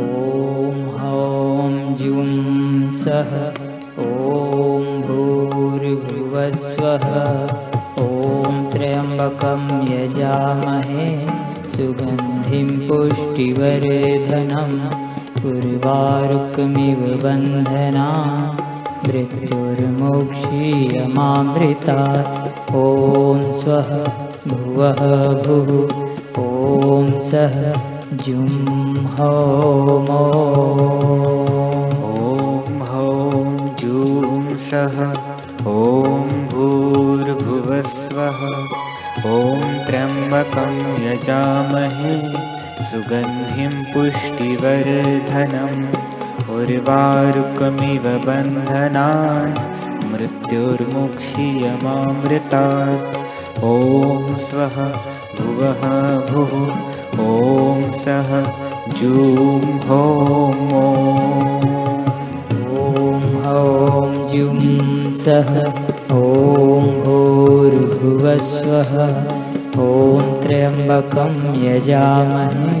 ॐ हौं जुं सः ॐ भूर्भुवस्वः ॐ त्र्यम्बकं यजामहे सुगन्धिं पुष्टिवर्धनम् उर्वारुकमिव बन्धना मृत्युर्मोक्षीयमामृतात् ॐ स्वः भुवः भुः ॐ सः जुं हौमो। ॐ हौं जूं सः ॐ भूर्भुवस्वः ॐ त्र्यम्बकं यजामहे सुगन्धिं पुष्टिवर्धनम् उर्वारुकमिव बन्धनान् मृत्युर्मुक्षीयमामृतात्। ॐ स्वः भुवः भुः ॐ सः जूं होमो ॐ हौं जुं सः ॐ भूर्भुवस्वः ॐ त्र्यम्बकं यजामहे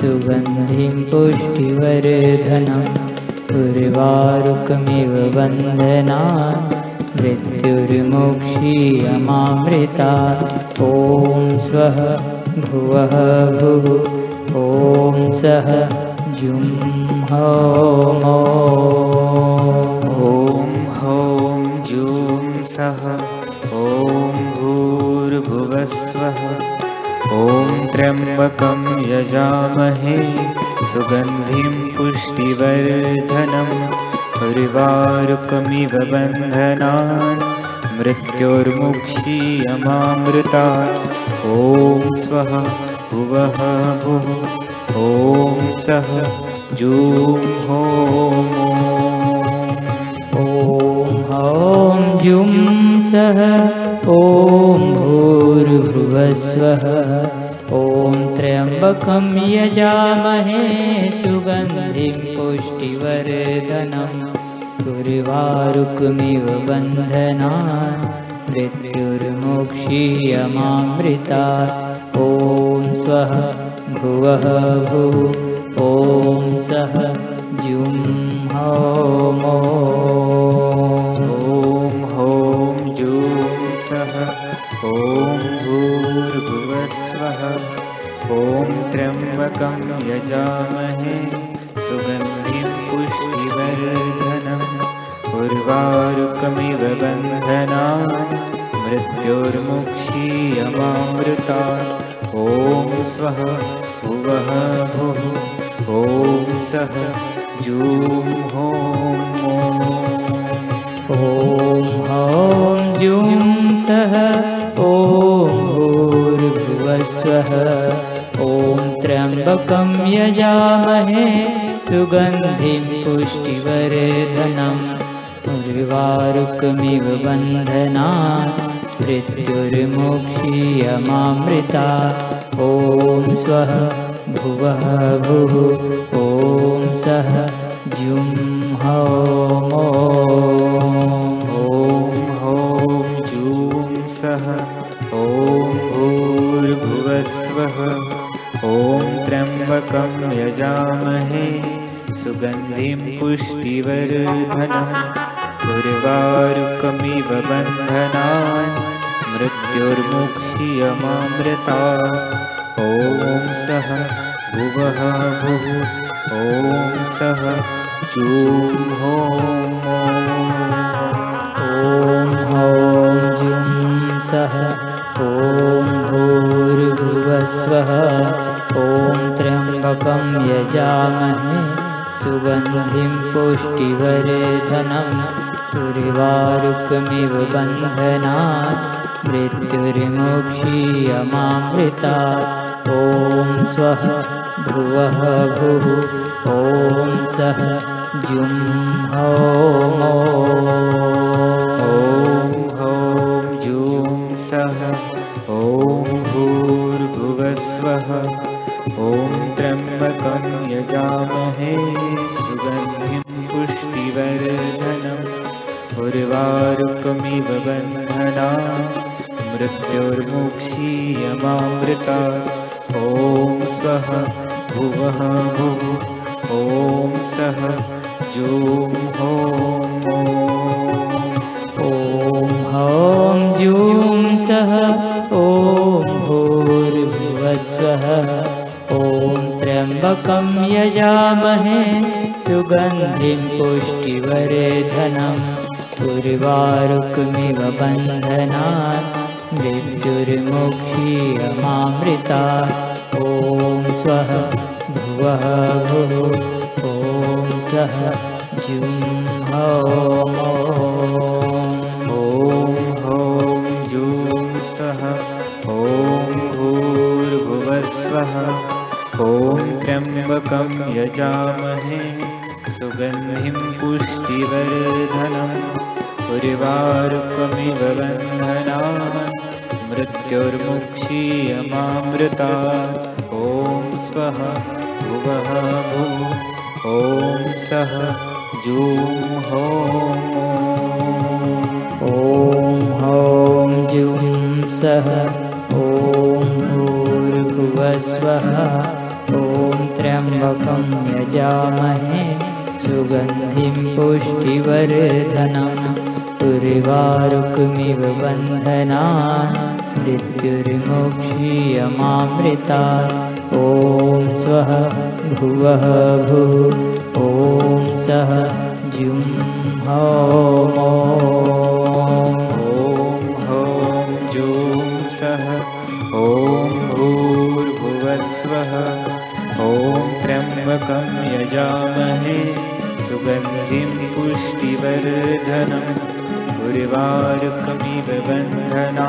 सुगन्धिं पुष्टिवर्धनम् उर्वारुकमिव बन्धना मृत्युर्मुक्षीयमामृतात् ॐ स्वः भुवः भुः ॐ सः जुं हौमो। ॐ हौं जूं सः। ॐ भूर्भुवस्वः। ॐ त्र्यम्बकं यजामहे। सुगन्धिं पुष्टिवर्धनम् परिवारुकमिव बन्धनान् मृत्युर्मुक्षीयमामृतात् ॐ स्वः भुवः भुः। ॐ सः जूं होमो। ॐ हौं जुं सः। ॐ भूर्भुवस्वः ॐ त्र्यम्बकं यजामहे सुगन्धिं पुष्टिवर्धनम् उर्वारुकमिव बन्धनान् मृत्युर्मोक्षीयमामृतात्। ॐ स्वः भुवः भुः। ॐ सः जुं हौमो उर्वारुकमिव बन्धनान् मृत्युर्मुक्षीयमामृतात् ॐ स्वः भुवः भुः। ॐ सः जूं होमो ॐ हौं जुं सः। ॐ भूर्भुवस्वः। ॐ त्र्यम्बकं यजामहे। सुगन्धिं पुष्टिवर्धनम् उर्वारुकमिव बन्धनात् मृत्युर्मुक्षीयमामृता। ॐ स्वः भुवः भुः ॐ सः जुं हौमो। हौं जूं सः ॐ भूर्भुवस्वः ॐ त्र्यम्बकं यजामहे सुगन्धिं पुष्टिवर्धनम् उर्वारुकमिव बन्धनान् मृत्युर्मुक्षीयमामृता ॐ सः भुवः भुः ॐ सः जूं होमो ॐ हौं जुं सः ॐ भूर्भुवस्वः ॐ त्र्यम्बकं यजामहे सुगन्धिं पुष्टिवर्धनम् उर्वारुकमिव बन्धनात् मृत्युर्मुक्षीयमामृतात्। ॐ स्वः भुवः भुः ॐ सः जुं हौमो मृत्युर्मुक्षीयमामृता। ॐ स्वः भुवः भुः ॐ सः जूं ॐ हौं जूं सः। ॐ भूर्भुवस्वः। ॐ त्र्यम्बकं यजामहे। सुगन्धिं पुष्टिवर्धनम् उर्वारुकमिव बन्धनात् मृत्युर्मुक्षीयमामृता ॐ स्वः भुवः भुः ॐ सः जुं ॐ हौं जूं सः ॐ भूर्भुवस्वः ॐ त्र्यम्बकं यजामहे। सुगन्धिं पुष्टिवर्धनम्। परिवारुकमिव बन्धना मृत्युर्मुक्षीयमामृता ॐ स्वः भुवः भू ॐ सः जूं हो ॐ हौं जुं सः। ॐ भूर्भुवस्वः ॐ त्र्यम्बकं यजामहे। सुगन्धिं पुष्टिवर्धनम्। उर्वारुकमिव बन्धना मृत्युर्मोक्षीयमामृता ॐ स्वः भुवः भुः। ॐ सः जुं ॐ हौं जूं सः। ॐ भूर्भुवस्वः। ॐ त्र्यम्बकं यजामहे। सुगन्धिं पुष्टिवर्धनम् उर्वारुकमिव बन्धना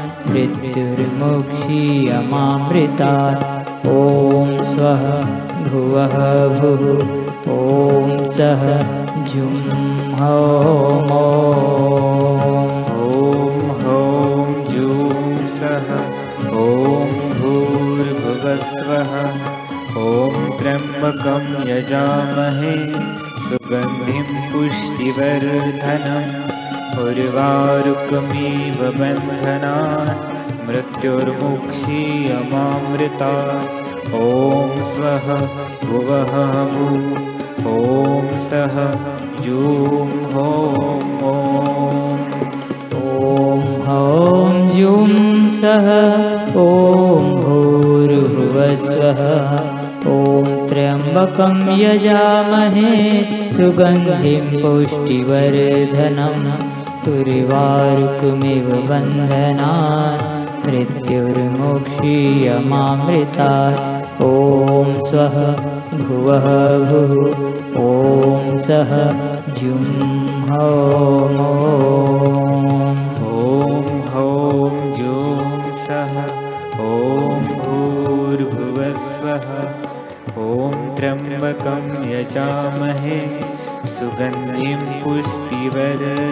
मृत्युर्मुक्षीयमामृता ॐ स्वः भुवः भुः। ॐ सः जुं ॐ हौं जूं सः। ॐ भूर्भुवस्वः। ॐ त्र्यम्बकं यजामहे। सुगन्धिं पुष्टिवर्धनम् उर्वारुकमिव बन्धना मृत्युर्मुक्षीयमामृता ॐ स्वः भुवः भू ॐ सः जूं हो ॐ हौं जुं सः ॐ भूर्भुवस्वः ॐ त्र्यम्बकं यजामहे सुगन्धिं पुष्टिवर्धनम् उर्वारुकमिव बन्धना मृत्युर्मुक्षीयमामृता ॐ स्वः भुवः भुः ॐ सः जुं ॐ हौं जूं सः ॐ भूर्भुवस्वः ॐ त्र्यम्बकं यजामहे सुगन्धिं पुष्टिवर्धनम्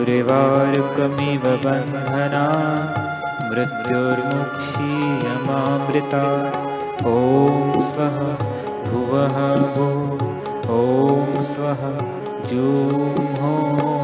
उर्वारुकमिव बन्धना मृत्युर्मुक्षीयमामृता। ॐ स्वः भुवः भुः ॐ स्वः जूं